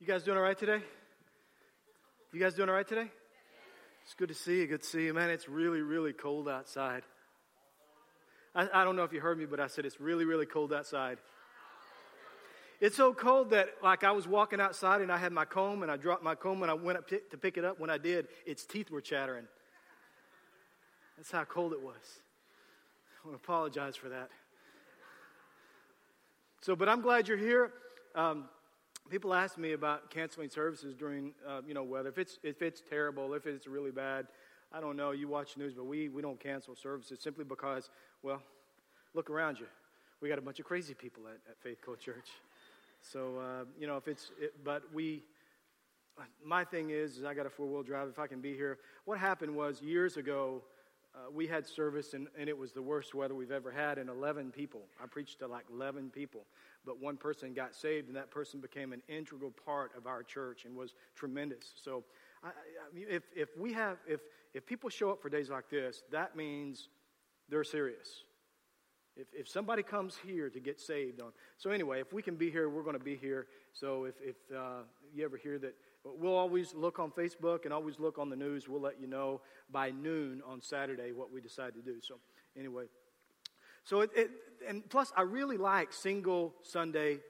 You guys doing all right today? You guys doing all right today? It's good to see you. Good to see you, man. It's really, really cold outside. I, I don't know if you heard me, but I said it's really, really cold outside. It's so cold that, like, I was walking outside and I had my comb and I dropped my comb and I went up to pick it up. When I did, its teeth were chattering. That's how cold it was. I want to apologize for that. So, but I'm glad you're here. Um, people ask me about canceling services during, uh, you know, weather. If it's, if it's terrible, if it's really bad, I don't know. You watch the news, but we, we don't cancel services simply because, well, look around you. We got a bunch of crazy people at, at Faith Co Church. So, uh, you know, if it's, it, but we, my thing is, is I got a four wheel drive. If I can be here, what happened was years ago, uh, we had service and, and it was the worst weather we've ever had, and 11 people. I preached to like 11 people, but one person got saved, and that person became an integral part of our church and was tremendous. So, I, I mean, if, if we have, if, if people show up for days like this, that means they're serious. If, if somebody comes here to get saved on. So, anyway, if we can be here, we're going to be here. So, if, if uh, you ever hear that We'll always look on Facebook and always look on the news. We'll let you know by noon on Saturday what we decide to do. So, anyway. So, it, it, and plus, I really like single Sunday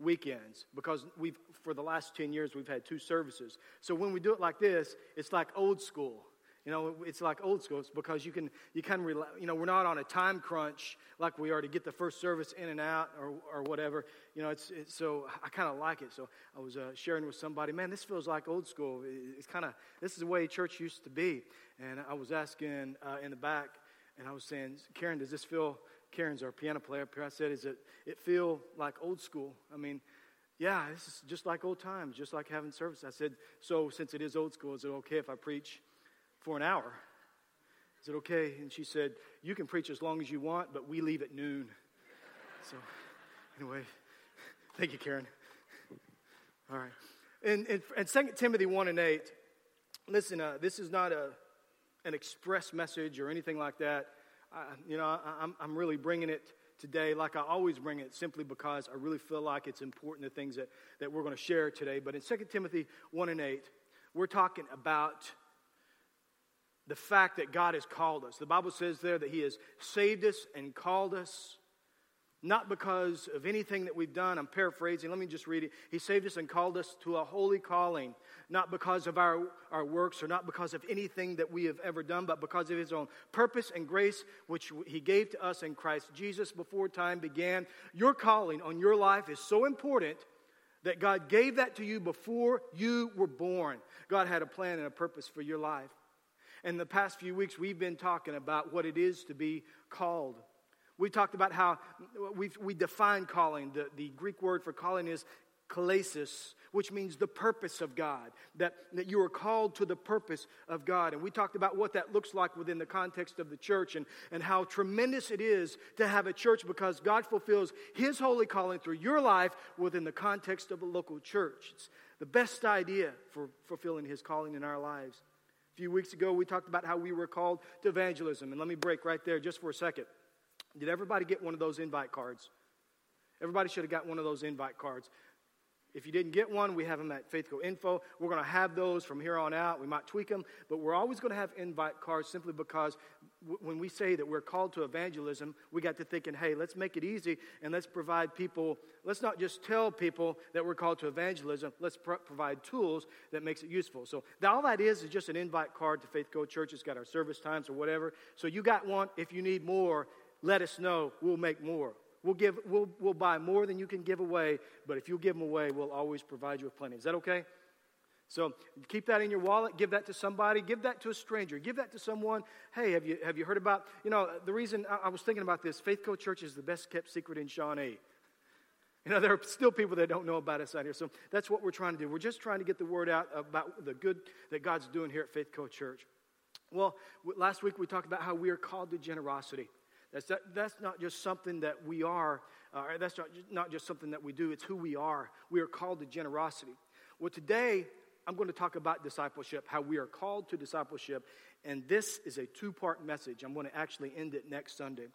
weekends because we've, for the last 10 years, we've had two services. So, when we do it like this, it's like old school. You know, it's like old school. Because you can, you of, you know, we're not on a time crunch like we are to get the first service in and out or, or whatever. You know, it's, it's so I kind of like it. So I was uh, sharing with somebody, man, this feels like old school. It's kind of, this is the way church used to be. And I was asking uh, in the back, and I was saying, Karen, does this feel, Karen's our piano player. I said, is it, it feel like old school? I mean, yeah, this is just like old times, just like having service. I said, so since it is old school, is it okay if I preach for an hour. Is it okay? And she said, You can preach as long as you want, but we leave at noon. So, anyway, thank you, Karen. All right. And, and, and 2 Timothy 1 and 8, listen, uh, this is not a, an express message or anything like that. I, you know, I, I'm, I'm really bringing it today like I always bring it simply because I really feel like it's important, the things that, that we're going to share today. But in 2 Timothy 1 and 8, we're talking about the fact that God has called us. The Bible says there that He has saved us and called us, not because of anything that we've done. I'm paraphrasing. Let me just read it. He saved us and called us to a holy calling, not because of our, our works or not because of anything that we have ever done, but because of His own purpose and grace, which He gave to us in Christ Jesus before time began. Your calling on your life is so important that God gave that to you before you were born. God had a plan and a purpose for your life. In the past few weeks, we've been talking about what it is to be called. We talked about how we we define calling. The, the Greek word for calling is kalesis, which means the purpose of God, that, that you are called to the purpose of God. And we talked about what that looks like within the context of the church and, and how tremendous it is to have a church because God fulfills His holy calling through your life within the context of a local church. It's the best idea for fulfilling His calling in our lives. A few weeks ago, we talked about how we were called to evangelism. And let me break right there just for a second. Did everybody get one of those invite cards? Everybody should have got one of those invite cards. If you didn't get one, we have them at FaithCo Info. We're going to have those from here on out. We might tweak them, but we're always going to have invite cards simply because w- when we say that we're called to evangelism, we got to thinking, hey, let's make it easy and let's provide people, let's not just tell people that we're called to evangelism, let's provide tools that makes it useful. So all that is is just an invite card to FaithCo Church. It's got our service times or whatever. So you got one. If you need more, let us know. We'll make more. We'll, give, we'll, we'll buy more than you can give away, but if you give them away, we'll always provide you with plenty. Is that okay? So keep that in your wallet. Give that to somebody. Give that to a stranger. Give that to someone. Hey, have you, have you heard about, you know, the reason I, I was thinking about this, Faith Co Church is the best kept secret in Shawnee. You know, there are still people that don't know about us out here. So that's what we're trying to do. We're just trying to get the word out about the good that God's doing here at Faith Co Church. Well, last week we talked about how we are called to generosity. That's, that, that's not just something that we are, uh, that's not, not just something that we do, it's who we are. We are called to generosity. Well, today, I'm going to talk about discipleship, how we are called to discipleship, and this is a two part message. I'm going to actually end it next Sunday.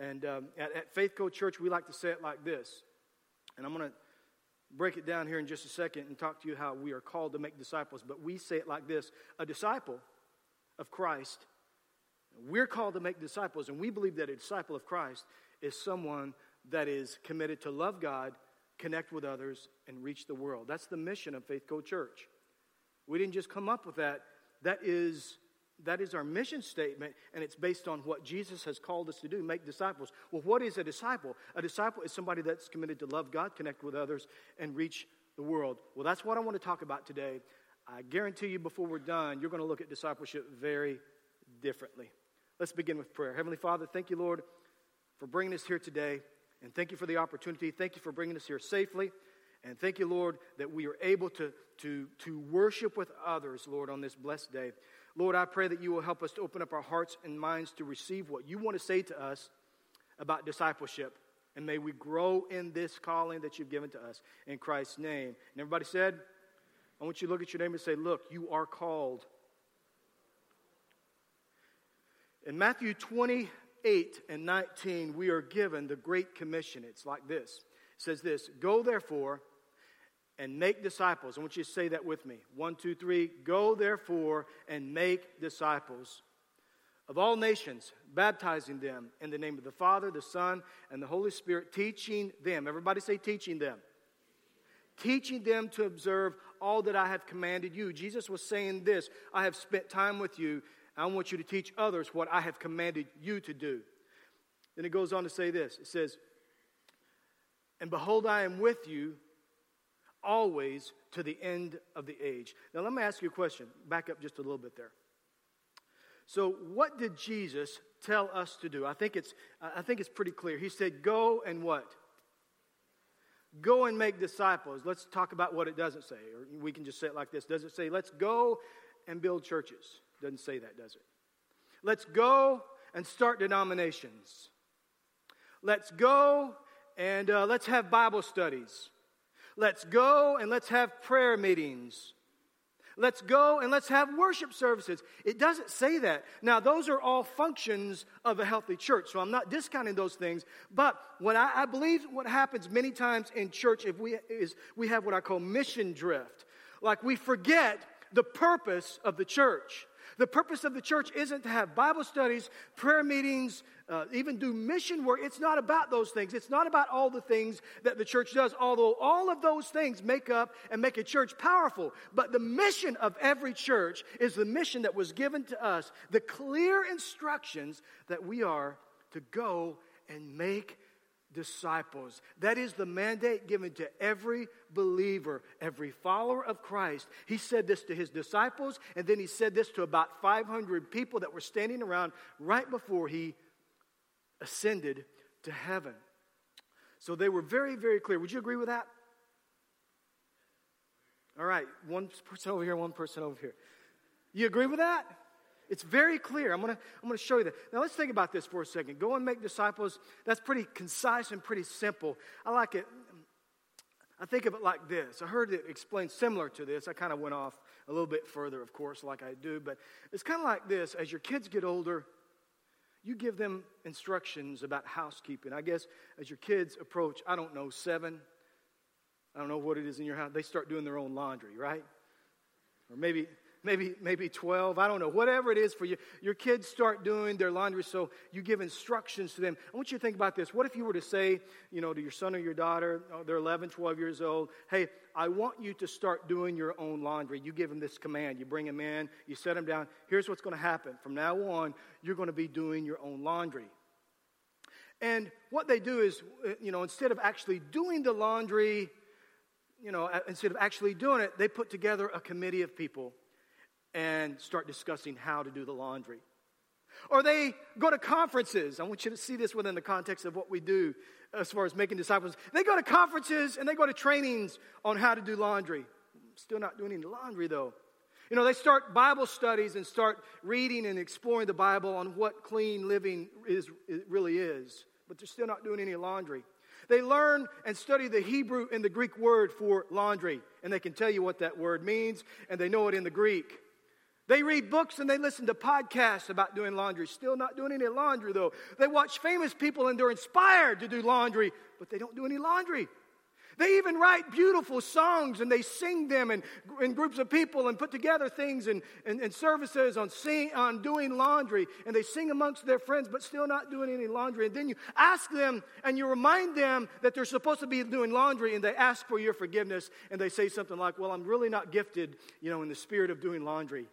And um, at, at Faith Co Church, we like to say it like this, and I'm going to break it down here in just a second and talk to you how we are called to make disciples. But we say it like this a disciple of Christ, we're called to make disciples, and we believe that a disciple of Christ is someone that is committed to love God, connect with others, and reach the world. That's the mission of Faith Co Church. We didn't just come up with that. That is that is our mission statement, and it's based on what Jesus has called us to do make disciples. Well, what is a disciple? A disciple is somebody that's committed to love God, connect with others, and reach the world. Well, that's what I want to talk about today. I guarantee you, before we're done, you're going to look at discipleship very differently. Let's begin with prayer. Heavenly Father, thank you, Lord, for bringing us here today, and thank you for the opportunity. Thank you for bringing us here safely. And thank you, Lord, that we are able to, to, to worship with others, Lord, on this blessed day. Lord, I pray that you will help us to open up our hearts and minds to receive what you want to say to us about discipleship. And may we grow in this calling that you've given to us in Christ's name. And everybody said, I want you to look at your name and say, Look, you are called. In Matthew 28 and 19, we are given the Great Commission. It's like this it says this Go therefore and make disciples. I want you to say that with me. One, two, three. Go therefore and make disciples of all nations, baptizing them in the name of the Father, the Son, and the Holy Spirit, teaching them. Everybody say, teaching them. Teaching them to observe all that I have commanded you. Jesus was saying this I have spent time with you. I want you to teach others what I have commanded you to do. Then it goes on to say this it says, And behold, I am with you always to the end of the age. Now, let me ask you a question. Back up just a little bit there. So, what did Jesus tell us to do? I think it's, I think it's pretty clear. He said, Go and what? Go and make disciples. Let's talk about what it doesn't say. Or we can just say it like this Does it say, Let's go and build churches? Doesn't say that, does it? Let's go and start denominations. Let's go and uh, let's have Bible studies. Let's go and let's have prayer meetings. Let's go and let's have worship services. It doesn't say that. Now, those are all functions of a healthy church, so I'm not discounting those things. But what I, I believe what happens many times in church if we, is we have what I call mission drift. Like we forget the purpose of the church. The purpose of the church isn't to have Bible studies, prayer meetings, uh, even do mission work. It's not about those things. It's not about all the things that the church does, although all of those things make up and make a church powerful. But the mission of every church is the mission that was given to us, the clear instructions that we are to go and make disciples. That is the mandate given to every believer, every follower of Christ. He said this to his disciples, and then he said this to about 500 people that were standing around right before he ascended to heaven. So they were very, very clear. Would you agree with that? All right, one person over here, one person over here. You agree with that? It's very clear. I'm going to I'm going to show you that. Now, let's think about this for a second. Go and make disciples. That's pretty concise and pretty simple. I like it. I think of it like this. I heard it explained similar to this. I kind of went off a little bit further, of course, like I do. But it's kind of like this. As your kids get older, you give them instructions about housekeeping. I guess as your kids approach, I don't know, seven, I don't know what it is in your house, they start doing their own laundry, right? Or maybe maybe maybe 12 i don't know whatever it is for you your kids start doing their laundry so you give instructions to them. I want you to think about this. What if you were to say you know to your son or your daughter oh, they're 11 12 years old hey i want you to start doing your own laundry. You give them this command. You bring them in you set them down. Here's what's going to happen. From now on you're going to be doing your own laundry. And what they do is uh, you know instead of actually doing the laundry you know, instead of actually doing it, they put together a committee of people and start discussing how to do the laundry. Or they go to conferences. I want you to see this within the context of what we do as far as making disciples. They go to conferences and they go to trainings on how to do laundry. Still not doing any laundry though. You know, they start Bible studies and start reading and exploring the Bible on what clean living is, really is, but they're still not doing any laundry. They learn and study the Hebrew and the Greek word for laundry, and they can tell you what that word means, and they know it in the Greek. They read books and they listen to podcasts about doing laundry. Still not doing any laundry, though. They watch famous people and they're inspired to do laundry, but they don't do any laundry. They even write beautiful songs and they sing them in, in groups of people and put together things and, and, and services on, sing, on doing laundry. And they sing amongst their friends, but still not doing any laundry. And then you ask them and you remind them that they're supposed to be doing laundry and they ask for your forgiveness. And they say something like, Well, I'm really not gifted, you know, in the spirit of doing laundry.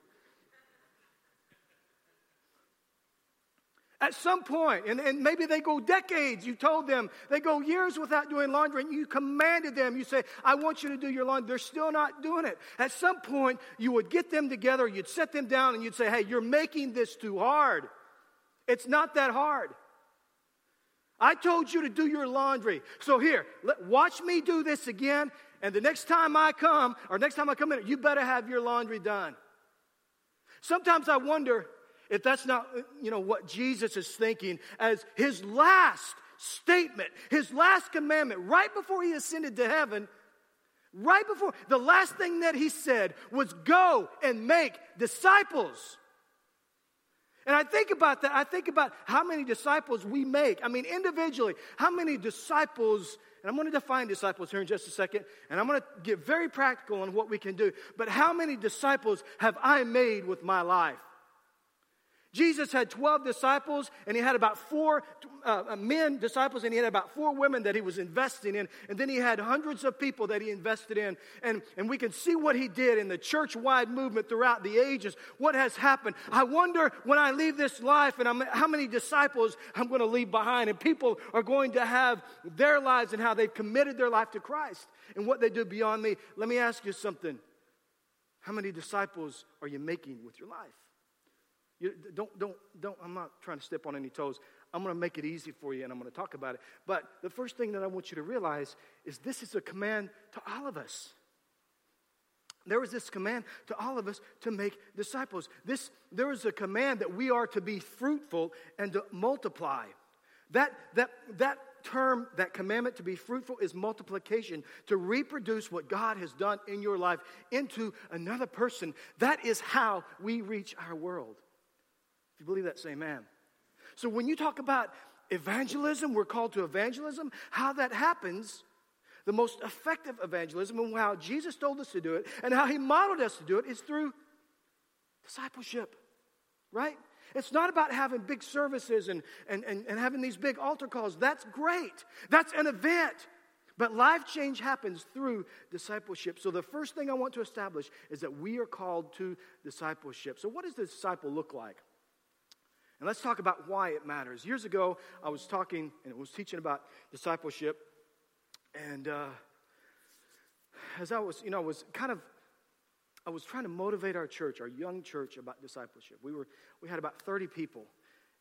At some point, and, and maybe they go decades, you told them, they go years without doing laundry, and you commanded them, you say, I want you to do your laundry. They're still not doing it. At some point, you would get them together, you'd set them down, and you'd say, Hey, you're making this too hard. It's not that hard. I told you to do your laundry. So here, let, watch me do this again, and the next time I come, or next time I come in, you better have your laundry done. Sometimes I wonder if that's not you know what Jesus is thinking as his last statement, his last commandment, right before he ascended to heaven, right before the last thing that he said was go and make disciples. And I think about that. I think about how many disciples we make. I mean, individually, how many disciples, and I'm going to define disciples here in just a second, and I'm going to get very practical on what we can do. But how many disciples have I made with my life? Jesus had 12 disciples, and he had about four uh, uh, men disciples, and he had about four women that he was investing in. And then he had hundreds of people that he invested in. And, and we can see what he did in the church wide movement throughout the ages. What has happened? I wonder when I leave this life and I'm, how many disciples I'm going to leave behind. And people are going to have their lives and how they've committed their life to Christ and what they do beyond me. Let me ask you something. How many disciples are you making with your life? You don't, don't, don't, I'm not trying to step on any toes. I'm going to make it easy for you and I'm going to talk about it. But the first thing that I want you to realize is this is a command to all of us. There is this command to all of us to make disciples. This, there is a command that we are to be fruitful and to multiply. That, that, that term, that commandment to be fruitful is multiplication, to reproduce what God has done in your life into another person. That is how we reach our world. If you believe that, say amen. So when you talk about evangelism, we're called to evangelism, how that happens, the most effective evangelism and how Jesus told us to do it and how he modeled us to do it is through discipleship, right? It's not about having big services and, and, and, and having these big altar calls. That's great. That's an event. But life change happens through discipleship. So, the first thing I want to establish is that we are called to discipleship. So, what does the disciple look like? And let's talk about why it matters. Years ago, I was talking and was teaching about discipleship. And uh, as I was, you know, I was kind of, I was trying to motivate our church, our young church, about discipleship. We were, we had about 30 people.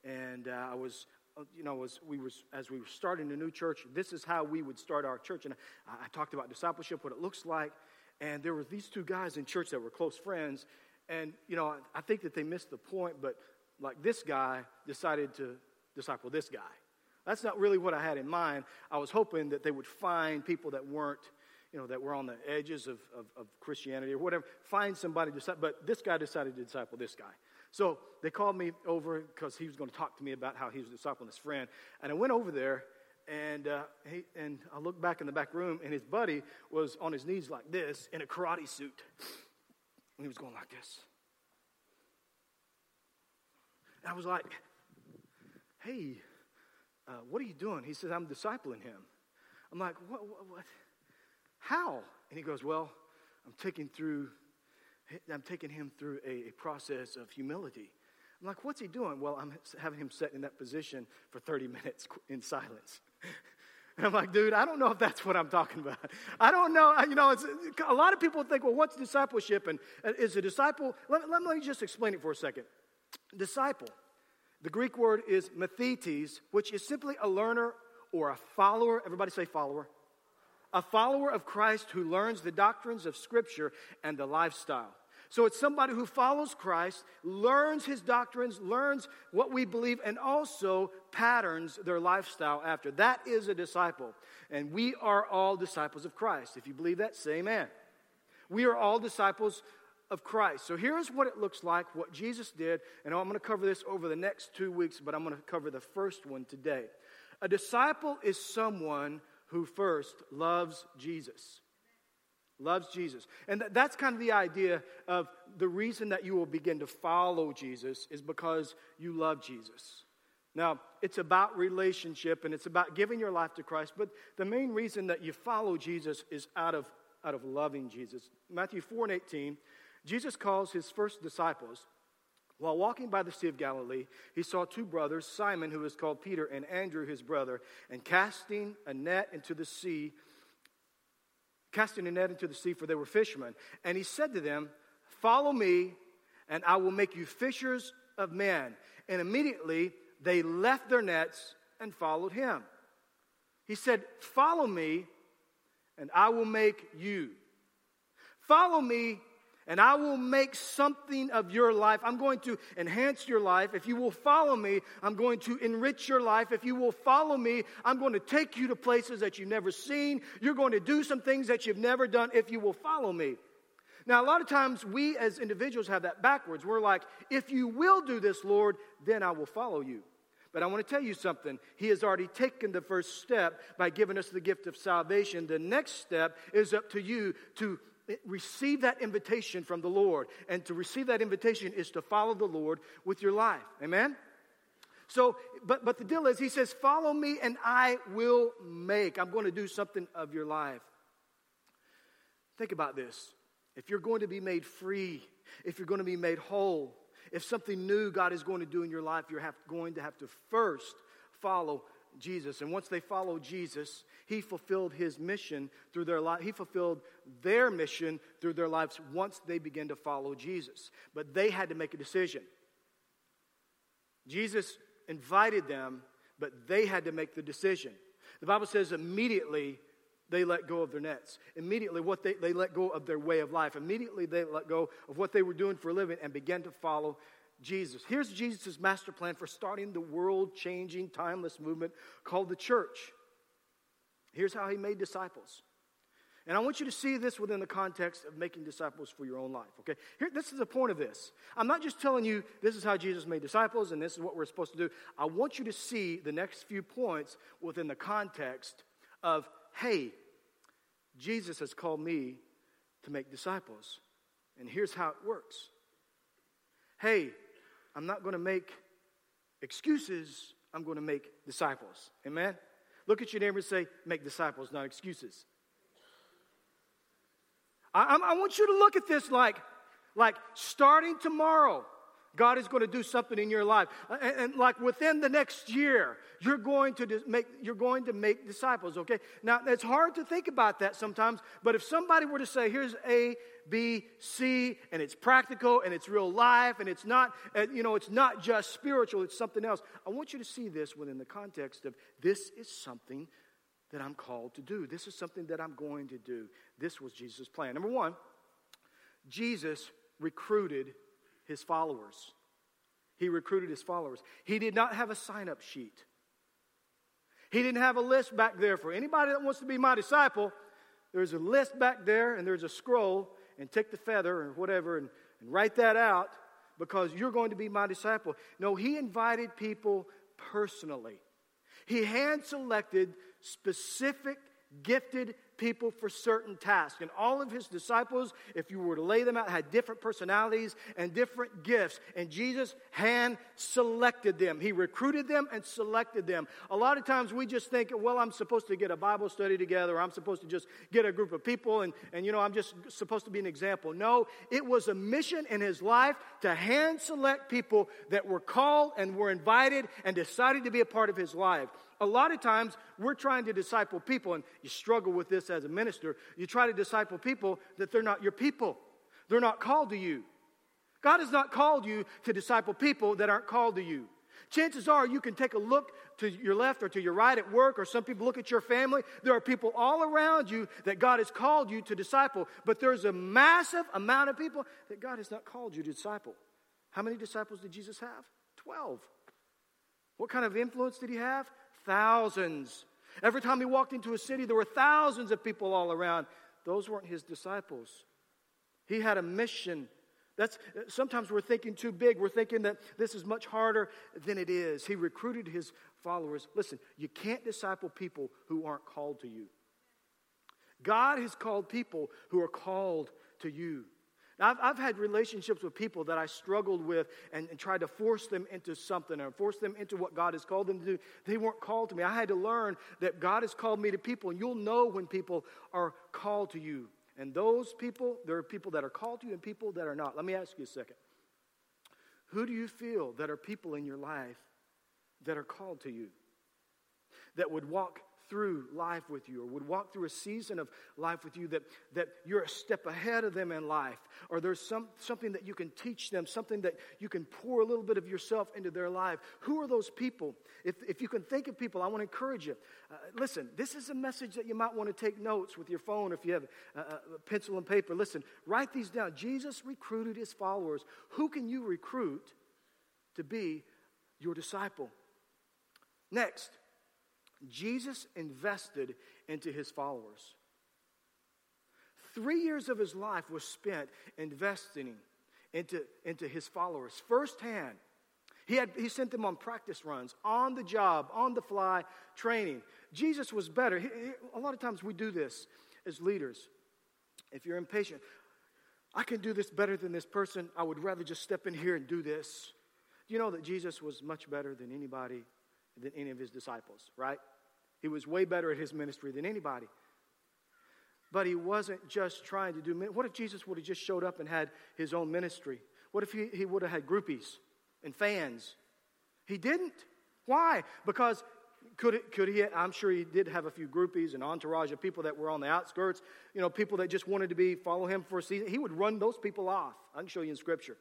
And uh, I was, uh, you know, as we, were, as we were starting a new church, this is how we would start our church. And I, I talked about discipleship, what it looks like. And there were these two guys in church that were close friends. And, you know, I, I think that they missed the point, but like this guy decided to disciple this guy. That's not really what I had in mind. I was hoping that they would find people that weren't, you know, that were on the edges of, of, of Christianity or whatever, find somebody to disciple. But this guy decided to disciple this guy. So they called me over because he was going to talk to me about how he was discipling his friend. And I went over there and, uh, he, and I looked back in the back room, and his buddy was on his knees like this in a karate suit. And he was going like this. And I was like, hey, uh, what are you doing? He says, I'm discipling him. I'm like, what, what, what? How? And he goes, well, I'm taking through, I'm taking him through a, a process of humility. I'm like, what's he doing? Well, I'm having him sit in that position for 30 minutes in silence. And I'm like, dude, I don't know if that's what I'm talking about. I don't know. You know, a lot of people think, well, what's discipleship? And uh, is a disciple, let, let me just explain it for a second disciple. The Greek word is mathetes, which is simply a learner or a follower. Everybody say follower. A follower of Christ who learns the doctrines of Scripture and the lifestyle. So it's somebody who follows Christ, learns his doctrines, learns what we believe, and also patterns their lifestyle after. That is a disciple. And we are all disciples of Christ. If you believe that, say amen. We are all disciples of Christ. So here's what it looks like, what Jesus did, and I'm going to cover this over the next two weeks, but I'm going to cover the first one today. A disciple is someone who first loves Jesus. Loves Jesus. And th- that's kind of the idea of the reason that you will begin to follow Jesus is because you love Jesus. Now, it's about relationship and it's about giving your life to Christ, but the main reason that you follow Jesus is out of, out of loving Jesus. Matthew 4 and 18, Jesus calls his first disciples. While walking by the Sea of Galilee, he saw two brothers, Simon, who is called Peter, and Andrew, his brother, and casting a net into the sea, casting a net into the sea, for they were fishermen. And he said to them, Follow me, and I will make you fishers of men. And immediately they left their nets and followed him. He said, Follow me, and I will make you. Follow me, and I will make something of your life. I'm going to enhance your life. If you will follow me, I'm going to enrich your life. If you will follow me, I'm going to take you to places that you've never seen. You're going to do some things that you've never done if you will follow me. Now, a lot of times we as individuals have that backwards. We're like, if you will do this, Lord, then I will follow you. But I want to tell you something. He has already taken the first step by giving us the gift of salvation. The next step is up to you to receive that invitation from the Lord. And to receive that invitation is to follow the Lord with your life. Amen? So, but, but the deal is, he says, Follow me and I will make. I'm going to do something of your life. Think about this. If you're going to be made free, if you're going to be made whole, if something new God is going to do in your life, you're have, going to have to first follow Jesus. And once they followed Jesus, he fulfilled his mission through their life. He fulfilled their mission through their lives once they began to follow Jesus. But they had to make a decision. Jesus invited them, but they had to make the decision. The Bible says immediately they let go of their nets. Immediately, what they, they let go of their way of life. Immediately, they let go of what they were doing for a living and began to follow Jesus. Here's Jesus' master plan for starting the world changing, timeless movement called the church. Here's how he made disciples. And I want you to see this within the context of making disciples for your own life, okay? Here, this is the point of this. I'm not just telling you this is how Jesus made disciples and this is what we're supposed to do. I want you to see the next few points within the context of hey, Jesus has called me to make disciples. And here's how it works. Hey, I'm not going to make excuses, I'm going to make disciples. Amen? Look at your neighbor and say, make disciples, not excuses. I, I, want you to look at this like, like starting tomorrow, God is going to do something in your life. And, and, like within the next year, you're going to make you're going to make disciples, okay? Now, it's hard to think about that sometimes, but if somebody were to say, here's A, B, C, and it's practical and it's real life and it's not uh, you know, it's not just spiritual, it's something else. I want you to see this within the context of this is something that I'm called to do. This is something that I'm going to do. This was Jesus' plan. Number 1, Jesus recruited his followers. He recruited his followers. He did not have a sign up sheet. He didn't have a list back there for anybody that wants to be my disciple. There's a list back there, and there's a scroll, and take the feather or whatever and, and write that out because you're going to be my disciple. No, he invited people personally. He hand selected specific, gifted people for certain tasks. And all of his disciples, if you were to lay them out, had different personalities and different gifts. And Jesus hand selected them. He recruited them and selected them. A lot of times we just think, well, I'm supposed to get a Bible study together, or I'm supposed to just get a group of people, and, and you know, I'm just supposed to be an example. No, it was a mission in his life to hand select people that were called and were invited and decided to be a part of his life. A lot of times we're trying to disciple people, and you struggle with this as a minister. You try to disciple people that they're not your people, they're not called to you. God has not called you to disciple people that aren't called to you. Chances are you can take a look to your left or to your right at work, or some people look at your family. There are people all around you that God has called you to disciple, but there's a massive amount of people that God has not called you to disciple. How many disciples did Jesus have? Twelve. What kind of influence did he have? Thousands. Every time he walked into a city, there were thousands of people all around. Those weren't his disciples. He had a mission. That's sometimes we're thinking too big. We're thinking that this is much harder than it is. He recruited his followers. Listen, you can't disciple people who aren't called to you. God has called people who are called to you. I've, I've had relationships with people that I struggled with and, and, tried to force them into something or force them into what God has called them to do. They weren't called to me. I had to learn that God has called me to people, and you'll know when people are called to you. And those people, there are people that are called to you and people that are not. Let me ask you a second. Who do you feel that are people in your life that are called to you? That would walk through life with you or would walk through a season of life with you that, that you're a step ahead of them in life. Or there's some, something that you can teach them something that you can pour a little bit of yourself into their life. Who are those people? If, if you can think of people i want to encourage you. Uh, listen this is a message that you might want to take notes with your phone if you have a, a pencil and paper. Listen write these down. Jesus recruited his followers. Who can you recruit to be your disciple? Next Jesus invested into his followers. Three years of his life was spent investing into, into his followers firsthand. He, had, he sent them on practice runs, on the job, on the fly training. Jesus was better. He, he, a lot of times we do this as leaders. If you're impatient, I can do this better than this person. I would rather just step in here and do this. You know that Jesus was much better than anybody, than any of his disciples, right? He was way better at his ministry than anybody. But he wasn't just trying to do. What if Jesus would have just showed up and had his own ministry? What if he, he would have had groupies and fans? He didn't. Why? Because could, it, could he? I'm sure he did have a few groupies and entourage of people that were on the outskirts. You know, people that just wanted to be follow him for a season. He would run those people off. I can show you in Scripture.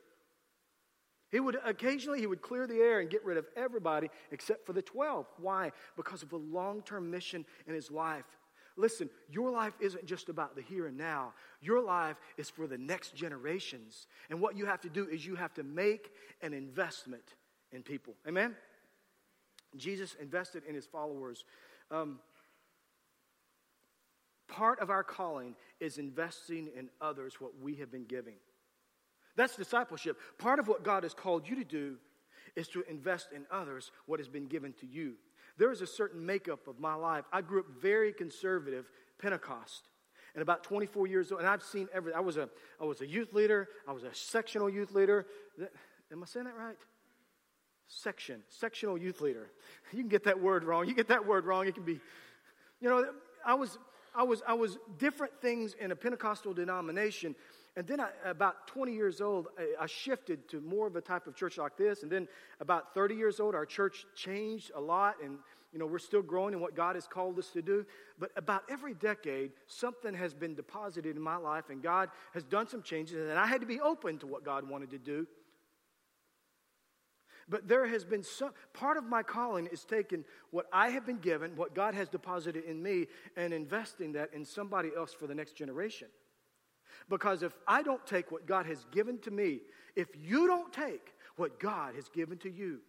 He would occasionally he would clear the air and get rid of everybody except for the 12. Why? Because of a long-term mission in his life. Listen, your life isn't just about the here and now. Your life is for the next generations. And what you have to do is you have to make an investment in people. Amen? Jesus invested in his followers. Um, part of our calling is investing in others what we have been giving. That's discipleship. Part of what God has called you to do is to invest in others what has been given to you. There is a certain makeup of my life. I grew up very conservative Pentecost. And about 24 years old, and I've seen everything. I was a, I was a youth leader. I was a sectional youth leader. Am I saying that right? Section, sectional youth leader. You can get that word wrong. You get that word wrong, it can be, you know, I was, I was, I was different things in a Pentecostal denomination, and then I, about 20 years old, I, shifted to more of a type of church like this. And then about 30 years old, our church changed a lot. And, you know, we're still growing in what God has called us to do. But about every decade, something has been deposited in my life, and God has done some changes. And I had to be open to what God wanted to do. But there has been some part of my calling is taking what I have been given, what God has deposited in me, and investing that in somebody else for the next generation. Because if I don't take what God has given to me, if you don't take what God has given to you,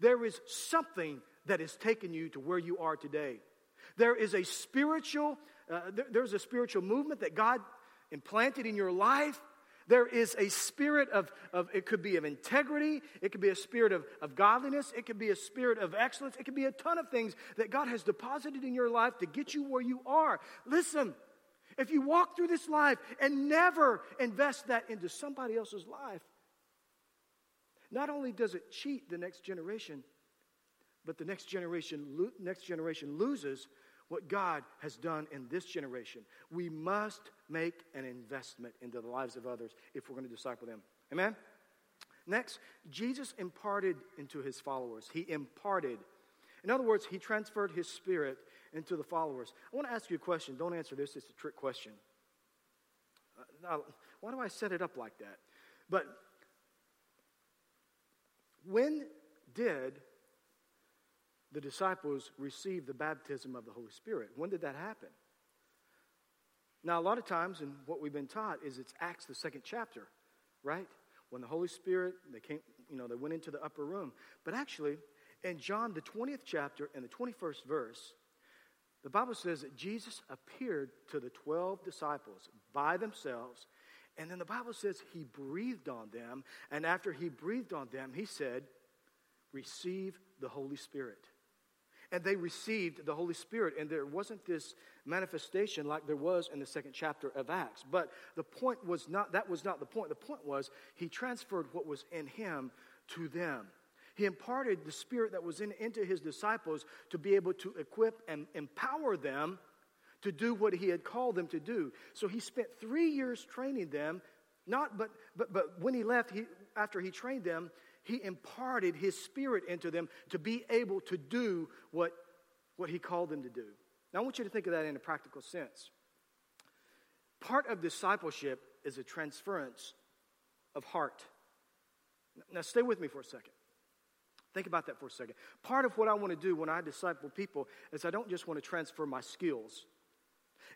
there is something that has taken you to where you are today. There is a spiritual, uh, there, there's a spiritual movement that God implanted in your life. There is a spirit of, of, it could be of integrity, it could be a spirit of, of godliness, it could be a spirit of excellence, it could be a ton of things that God has deposited in your life to get you where you are. Listen, if you walk through this life and never invest that into somebody else's life, not only does it cheat the next generation, but the next generation, next generation loses what God has done in this generation. We must make an investment into the lives of others if we're going to disciple them. Amen? Next, Jesus imparted into his followers. He imparted. In other words, he transferred his spirit into the followers. I want to ask you a question. Don't answer this, it's a trick question. Uh, why do I set it up like that? But when did the disciples receive the baptism of the Holy Spirit? When did that happen? Now, a lot of times, and what we've been taught is it's Acts, the second chapter, right? When the Holy Spirit, they came, you know, they went into the upper room. But actually, in John, the 20th chapter and the 21st verse, the Bible says that Jesus appeared to the 12 disciples by themselves, and then the Bible says he breathed on them, and after he breathed on them, he said, Receive the Holy Spirit. and they received the Holy Spirit. And there wasn't this manifestation like there was in the second chapter of Acts. But the point was not, that was not the point. The point was he transferred what was in him to them. He imparted the Spirit that was in, into his disciples to be able to equip and empower them to do what he had called them to do. So he spent three years training them. Not, but, but, but when he left, he, after he trained them, he imparted his spirit into them to be able to do what, what he called them to do. Now, I want you to think of that in a practical sense. Part of discipleship is a transference of heart. Now, stay with me for a second. Think about that for a second. Part of what I want to do when I disciple people is I don't just want to transfer my skills.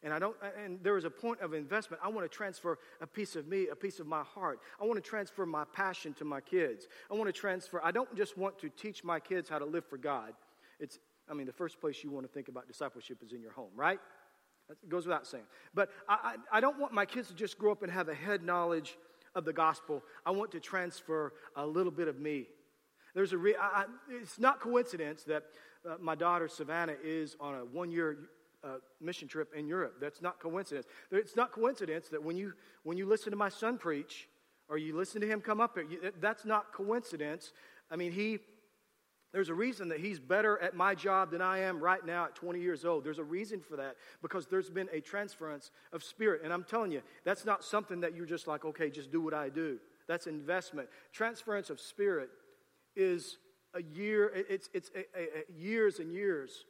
And I don't and there is a point of investment. I want to transfer a piece of me, a piece of my heart. I want to transfer my passion to my kids. I want to transfer I don't just want to teach my kids how to live for God. It's I mean the first place you want to think about discipleship is in your home, right? It goes without saying. But I, I, I don't want my kids to just grow up and have a head knowledge of the gospel. I want to transfer a little bit of me. There's a re- I, it's not coincidence that uh, my daughter Savannah is on a one year uh, mission trip in Europe. That's not coincidence. It's not coincidence that when you when you listen to my son preach or you listen to him come up here, you, that's not coincidence. I mean, he there's a reason that he's better at my job than I am right now at 20 years old. There's a reason for that because there's been a transference of spirit. And I'm telling you, that's not something that you're just like, okay, just do what I do. That's investment. Transference of spirit is a year, it's, it's a, a, a years and years.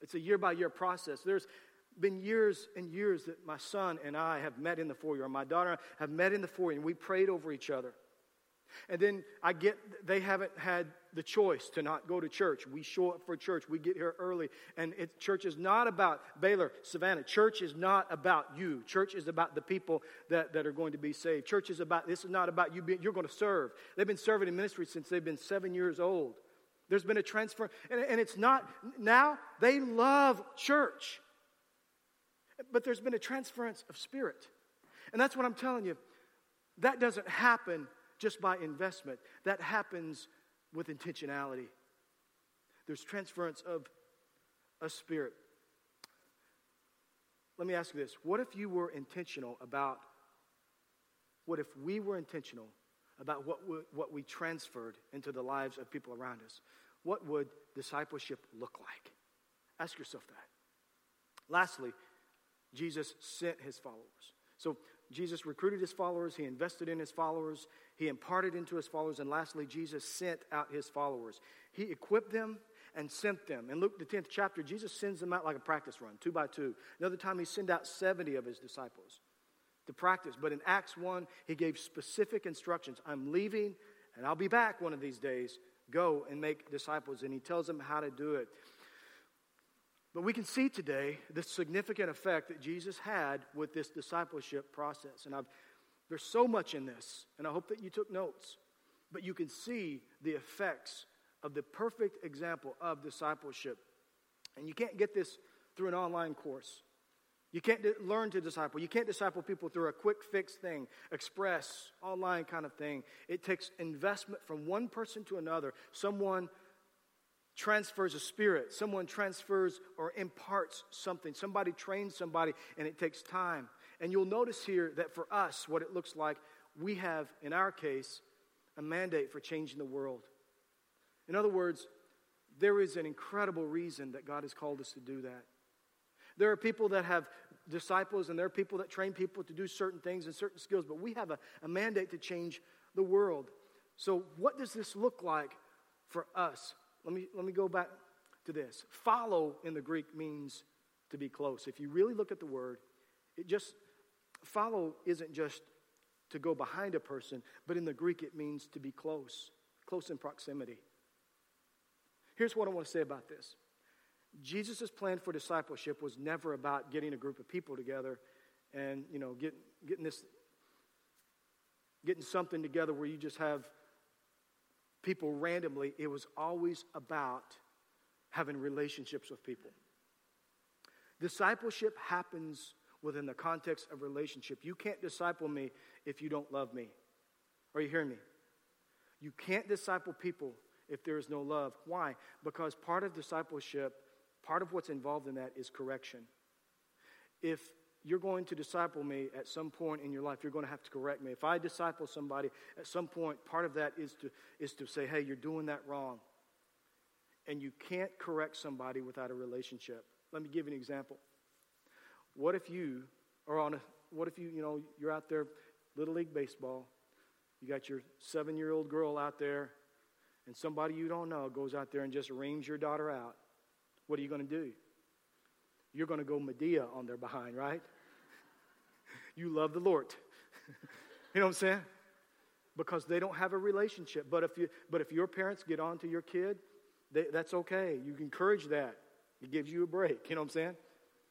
It's a year by year process. There's been years and years that my son and I have met in the foyer, my daughter have met in the foyer, and we prayed over each other. And then I get, they haven't had the choice to not go to church. We show up for church. We get here early. And it, church is not about Baylor, Savannah. Church is not about you. Church is about the people that, that are going to be saved. Church is about, this is not about you being, you're going to serve. They've been serving in ministry since they've been seven years old. There's been a transfer. And, and it's not, now they love church. But there's been a transference of spirit. And that's what I'm telling you. That doesn't happen just by investment. That happens with intentionality. There's transference of a spirit. Let me ask you this what if you were intentional about, what if we were intentional about what we, what we transferred into the lives of people around us? What would discipleship look like? Ask yourself that. Lastly, Jesus sent his followers. So Jesus recruited his followers, he invested in his followers, he imparted into his followers, and lastly, Jesus sent out his followers. He equipped them and sent them. In Luke, the 10th chapter, Jesus sends them out like a practice run, two by two. Another time, he sent out 70 of his disciples to practice. But in Acts 1, he gave specific instructions I'm leaving, and I'll be back one of these days. Go and make disciples. And he tells them how to do it. But we can see today the significant effect that Jesus had with this discipleship process. And I've, there's so much in this, and I hope that you took notes. But you can see the effects of the perfect example of discipleship. And you can't get this through an online course. You can't learn to disciple. You can't disciple people through a quick fix thing, express, online kind of thing. It takes investment from one person to another. Someone transfers a spirit, someone transfers or imparts something. Somebody trains somebody, and it takes time. And you'll notice here that for us, what it looks like, we have, in our case, a mandate for changing the world. In other words, there is an incredible reason that God has called us to do that. There are people that have disciples, and there are people that train people to do certain things and certain skills, but we have a, a mandate to change the world. So, what does this look like for us? Let me, let me go back to this. Follow in the Greek means to be close. If you really look at the word, it just, follow isn't just to go behind a person, but in the Greek it means to be close, close in proximity. Here's what I want to say about this Jesus' plan for discipleship was never about getting a group of people together and, you know, get, getting this, getting something together where you just have people randomly. It was always about having relationships with people. Discipleship happens within the context of relationship. You can't disciple me if you don't love me. Are you hearing me? You can't disciple people if there is no love. Why? Because part of discipleship, part of what's involved in that is correction. If you're going to disciple me at some point in your life, you're going to have to correct me. If I disciple somebody, at some point, part of that is to, is to say, hey, you're doing that wrong. And you can't correct somebody without a relationship. Let me give you an example. What if you are on a, what if you, you know, you're out there, Little League Baseball, you got your seven year old girl out there, and somebody you don't know goes out there and just reams your daughter out. What are you going to do? You're going to go Madea on their behind, right? you love the Lord. you know what I'm saying? Because they don't have a relationship. But if, you, but if your parents get on to your kid, they, that's okay. You encourage that. It gives you a break. You know what I'm saying?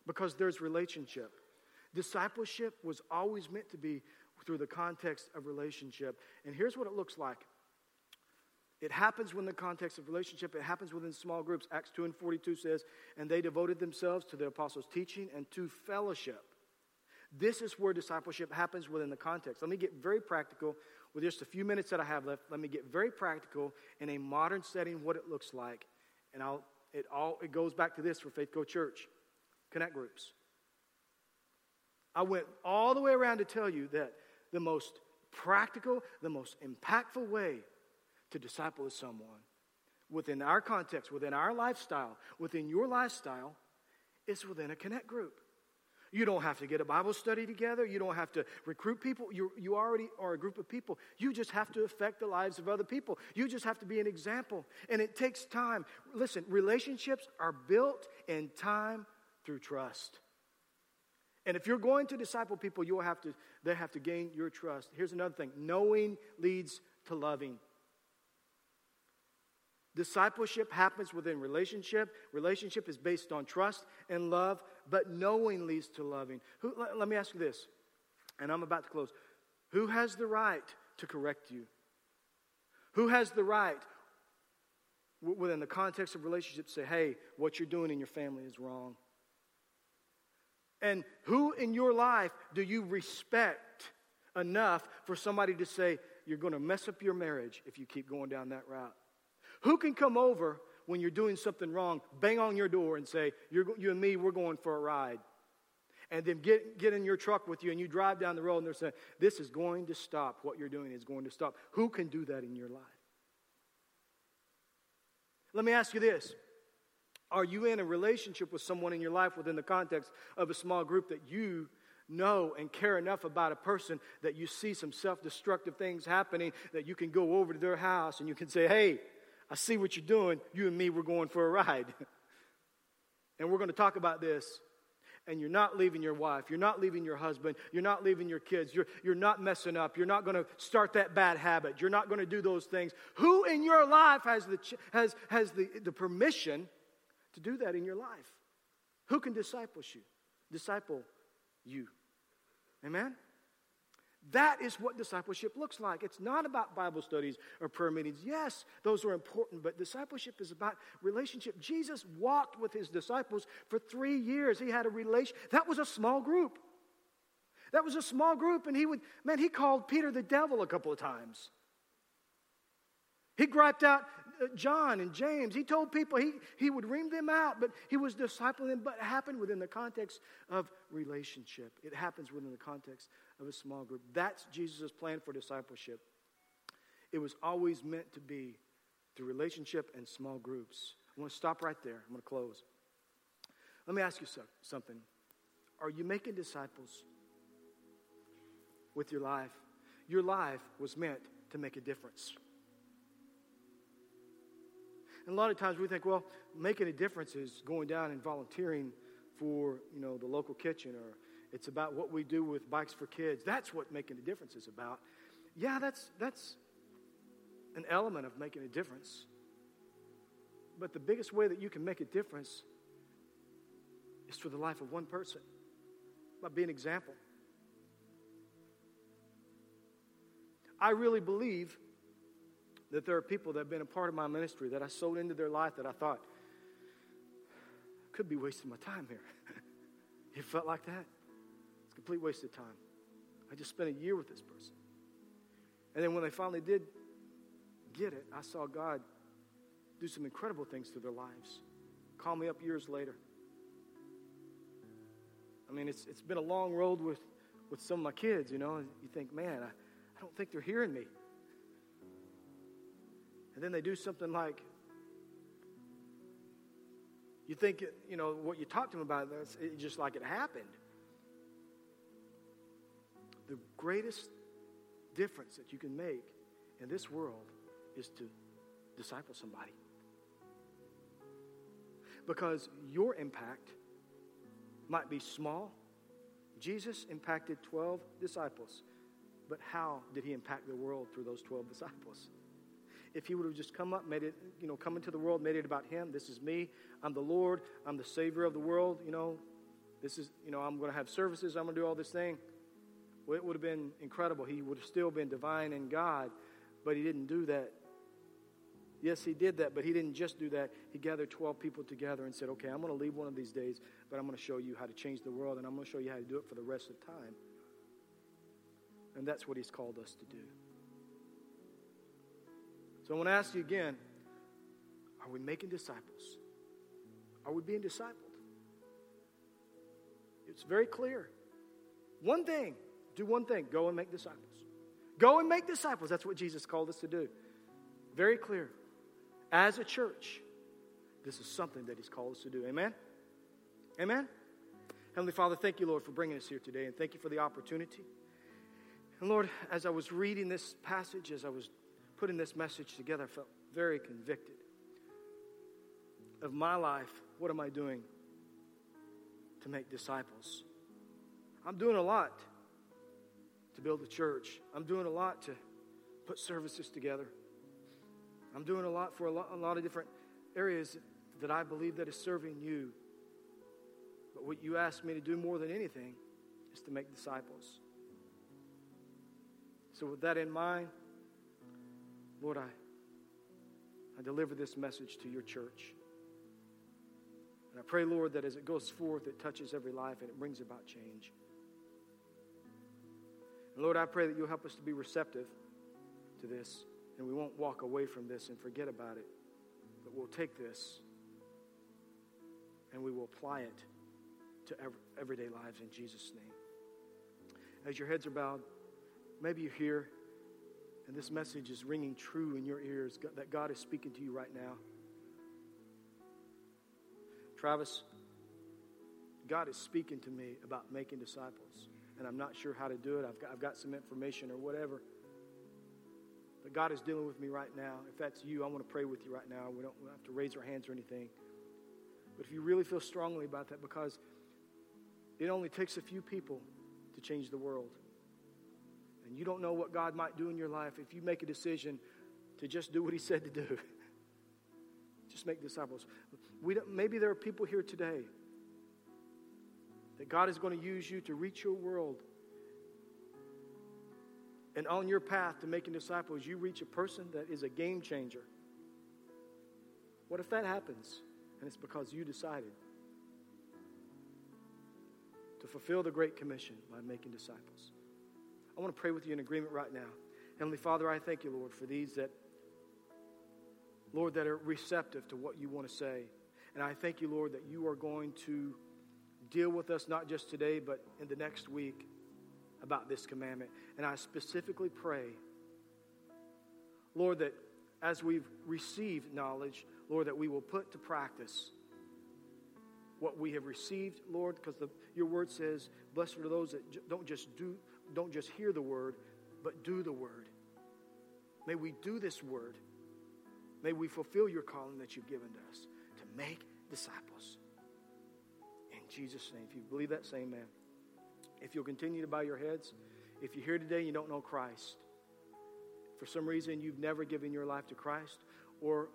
Because there's relationship. Discipleship was always meant to be through the context of relationship. And here's what it looks like it happens within the context of relationship. It happens within small groups. Acts 2 and 42 says, And they devoted themselves to the apostles' teaching and to fellowship. This is where discipleship happens within the context. Let me get very practical with just a few minutes that I have left. Let me get very practical in a modern setting what it looks like. And I'll, it, all, it goes back to this for Faith Co Church connect groups. I went all the way around to tell you that the most practical, the most impactful way to disciple someone within our context, within our lifestyle, within your lifestyle, is within a connect group. You don't have to get a Bible study together. You don't have to recruit people. You, you already are a group of people. You just have to affect the lives of other people. You just have to be an example. And it takes time. Listen, relationships are built in time through trust. And if you're going to disciple people, you'll have to, they have to gain your trust. Here's another thing knowing leads to loving. Discipleship happens within relationship. Relationship is based on trust and love, but knowing leads to loving. Who, let, let me ask you this, and I'm about to close. Who has the right to correct you? Who has the right, within the context of relationship, to say, hey, what you're doing in your family is wrong? And who in your life do you respect enough for somebody to say, you're going to mess up your marriage if you keep going down that route? Who can come over when you're doing something wrong, bang on your door and say, You and me, we're going for a ride? And then get, get in your truck with you and you drive down the road and they're saying, This is going to stop. What you're doing is going to stop. Who can do that in your life? Let me ask you this Are you in a relationship with someone in your life within the context of a small group that you know and care enough about a person that you see some self destructive things happening that you can go over to their house and you can say, Hey, I see what you're doing. You and me, we're going for a ride. and we're going to talk about this. And you're not leaving your wife. You're not leaving your husband. You're not leaving your kids. You're, you're not messing up. You're not going to start that bad habit. You're not going to do those things. Who in your life has, the, has, has the, the permission to do that in your life? Who can disciple you? Disciple you. Amen? That is what discipleship looks like. It's not about Bible studies or prayer meetings. Yes, those are important, but discipleship is about relationship. Jesus walked with his disciples for three years. He had a relation. That was a small group. That was a small group, and he would, man, he called Peter the devil a couple of times. He griped out John and James. He told people he, he would ream them out, but he was discipling them. But it happened within the context of relationship. It happens within the context of a small group. That's Jesus' plan for discipleship. It was always meant to be through relationship and small groups. I want to stop right there. I'm going to close. Let me ask you something. Are you making disciples with your life? Your life was meant to make a difference. And a lot of times we think, well, making a difference is going down and volunteering for, you know, the local kitchen or it's about what we do with bikes for kids. That's what making a difference is about. Yeah, that's that's an element of making a difference. But the biggest way that you can make a difference is through the life of one person by being an example. I really believe that there are people that have been a part of my ministry that I sold into their life that I thought could be wasting my time here. it felt like that. It's a complete waste of time. I just spent a year with this person. And then when they finally did get it, I saw God do some incredible things through their lives. Call me up years later. I mean, it's, it's been a long road with, with some of my kids, you know. You think, man, I, I don't think they're hearing me. And then they do something like, you think, you know, what you talked to them about, it's just like it happened. The greatest difference that you can make in this world is to disciple somebody. Because your impact might be small. Jesus impacted 12 disciples, but how did he impact the world through those 12 disciples? If he would have just come up, made it, you know, come into the world, made it about him, this is me, I'm the Lord, I'm the Savior of the world, you know, this is, you know, I'm going to have services, I'm going to do all this thing. Well, it would have been incredible. He would have still been divine in God, but he didn't do that Yes, he did that, but he didn't just do that. He gathered 12 people together and said, Okay, I'm going to leave one of these days, but I'm going to show you how to change the world, and I'm going to show you how to do it for the rest of time. And that's what he's called us to do. So I want to ask you again are we making disciples? Are we being discipled? It's very clear. One thing do one thing go and make disciples. Go and make disciples. That's what Jesus called us to do. Very clear as a church, this is something that He's called us to do. Amen? Amen? Heavenly Father, thank you, Lord, for bringing us here today, and thank you for the opportunity. And Lord, as I was reading this passage, as I was putting this message together, I felt very convicted of my life. What am I doing to make disciples? I'm doing a lot to build a church, I'm doing a lot to put services together. I'm doing a lot for a lot, a lot of different areas that I believe that is serving you. But what you ask me to do more than anything is to make disciples. So, with that in mind, Lord, I, I deliver this message to your church. And I pray, Lord, that as it goes forth, it touches every life and it brings about change. And Lord, I pray that you'll help us to be receptive to this. And we won't walk away from this and forget about it, but we'll take this and we will apply it to every, everyday lives in Jesus' name. As your heads are bowed, maybe you're here and this message is ringing true in your ears that God is speaking to you right now. Travis, God is speaking to me about making disciples, and I'm not sure how to do it. I've got, I've got some information or whatever. But God is dealing with me right now. If that's you, I want to pray with you right now. We don't, we don't have to raise our hands or anything. But if you really feel strongly about that, because it only takes a few people to change the world. And you don't know what God might do in your life if you make a decision to just do what He said to do. just make disciples. We maybe there are people here today that God is going to use you to reach your world and on your path to making disciples, you reach a person that is a game changer. What if that happens and it's because you decided to fulfill the Great Commission by making disciples? I want to pray with you in agreement right now. Heavenly Father, I thank you, Lord, for these that, Lord, that are receptive to what you want to say. And I thank you, Lord, that you are going to deal with us not just today, but in the next week about this commandment. And I specifically pray, Lord, that as we've received knowledge, Lord, that we will put to practice what we have received, Lord, because your word says, blessed are those that don't just do, don't just hear the word, but do the word. May we do this word. May we fulfill your calling that you've given to us to make disciples. In Jesus' name. If you believe that, say amen. If you'll continue to bow your heads, if you're here today and you don't know Christ, for some reason you've never given your life to Christ, or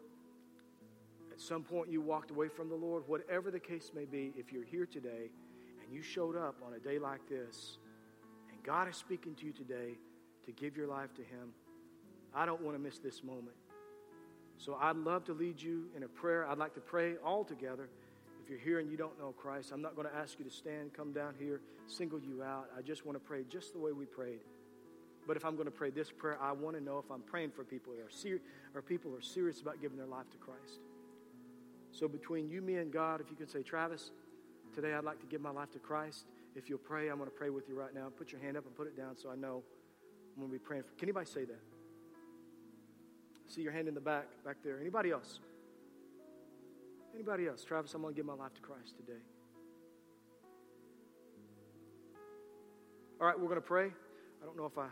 at some point you walked away from the Lord, whatever the case may be, if you're here today and you showed up on a day like this, God is speaking to you today to give your life to Him, I don't want to miss this moment. So I'd love to lead you in a prayer. I'd like to pray all together. If you're here and you don't know Christ, I'm not going to ask you to stand, come down here, single you out. I just want to pray just the way we prayed. But if I'm going to pray this prayer, I want to know if I'm praying for people that are serious or people are serious about giving their life to Christ. So between you, me, and God, if you can say, Travis, today I'd like to give my life to Christ. If you'll pray, I'm going to pray with you right now. Put your hand up and put it down so I know I'm going to be praying for. Can anybody say that? See your hand in the back, back there. Anybody else? Anybody else? Travis, I'm going to give my life to Christ today. All right, we're going to pray. I don't know if I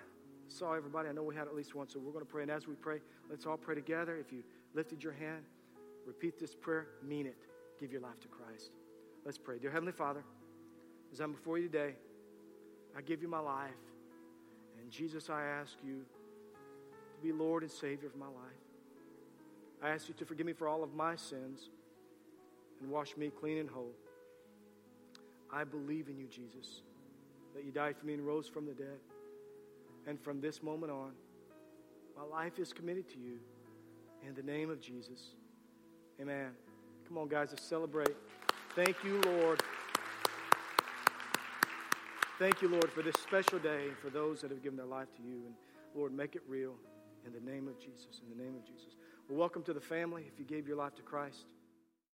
saw everybody. I know we had at least one, so we're going to pray. And as we pray, let's all pray together. If you lifted your hand, repeat this prayer, mean it. Give your life to Christ. Let's pray. Dear Heavenly Father, as I'm before you today, I give you my life. And Jesus, I ask you to be Lord and Savior of my life. I ask you to forgive me for all of my sins and wash me clean and whole. I believe in you, Jesus, that you died for me and rose from the dead. And from this moment on, my life is committed to you. In the name of Jesus. Amen. Come on, guys, let's celebrate. Thank you, Lord. Thank you, Lord, for this special day and for those that have given their life to you. And Lord, make it real in the name of Jesus. In the name of Jesus. Well, welcome to the family if you gave your life to Christ.